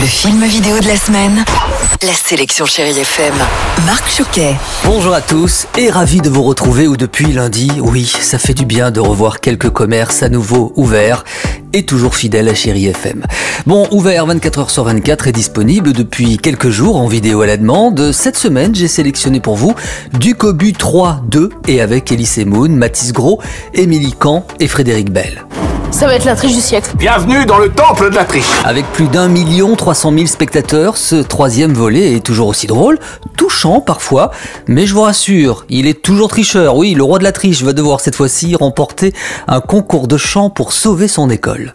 Le film vidéo de la semaine. La sélection Chérie FM. Marc Choquet. Bonjour à tous et ravi de vous retrouver où depuis lundi, oui, ça fait du bien de revoir quelques commerces à nouveau ouverts et toujours fidèles à Chérie FM. Bon, ouvert 24 h sur 24 et disponible depuis quelques jours en vidéo à la demande. Cette semaine, j'ai sélectionné pour vous du Cobu 3 2 et avec Elise Moon, Mathis Gros, Émilie Camp et Frédéric Bell. Ça va être la triche du siècle. Bienvenue dans le temple de la triche. Avec plus d'un million trois cent mille spectateurs, ce troisième volet est toujours aussi drôle, touchant parfois, mais je vous rassure, il est toujours tricheur. Oui, le roi de la triche va devoir cette fois-ci remporter un concours de chant pour sauver son école.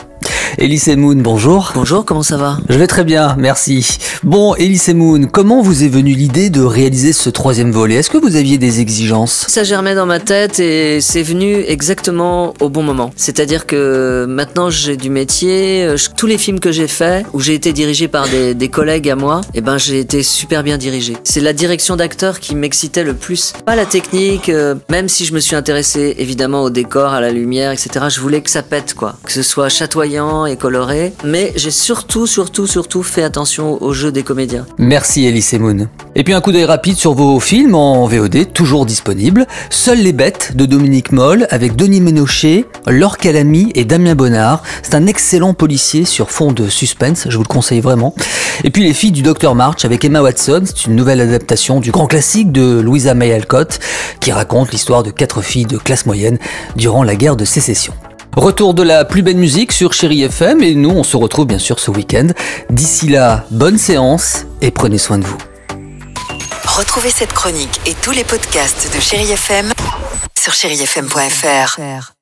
Elise Moon, bonjour. Bonjour, comment ça va? Je vais très bien, merci. Bon, Elise Moon, comment vous est venue l'idée de réaliser ce troisième volet Est-ce que vous aviez des exigences? Ça germait dans ma tête et c'est venu exactement au bon moment. C'est-à-dire que maintenant j'ai du métier, euh, je- tous les films que j'ai faits, où j'ai été dirigé par des, des collègues à moi, et ben j'ai été super bien dirigé. C'est la direction d'acteur qui m'excitait le plus. Pas la technique, euh, même si je me suis intéressé évidemment au décor, à la lumière, etc. Je voulais que ça pète quoi, que ce soit chatoyant et coloré. Mais j'ai surtout, surtout, surtout fait attention au jeu des comédiens. Merci Elise Moon. Et puis un coup d'œil rapide sur vos films en VOD, toujours disponibles. Seules les bêtes de Dominique Moll avec Denis Ménochet, Laure Calamy et Damien Bonnard. C'est un excellent policier sur fond de suspense, je vous le conseille vraiment. Et puis Les filles du Dr March avec Emma Watson, c'est une nouvelle adaptation du grand classique de Louisa May Alcott qui raconte l'histoire de quatre filles de classe moyenne durant la guerre de sécession. Retour de la plus belle musique sur Chéri FM et nous on se retrouve bien sûr ce week-end. D'ici là, bonne séance et prenez soin de vous. Retrouvez cette chronique et tous les podcasts de Chérie FM sur chérifm.fr.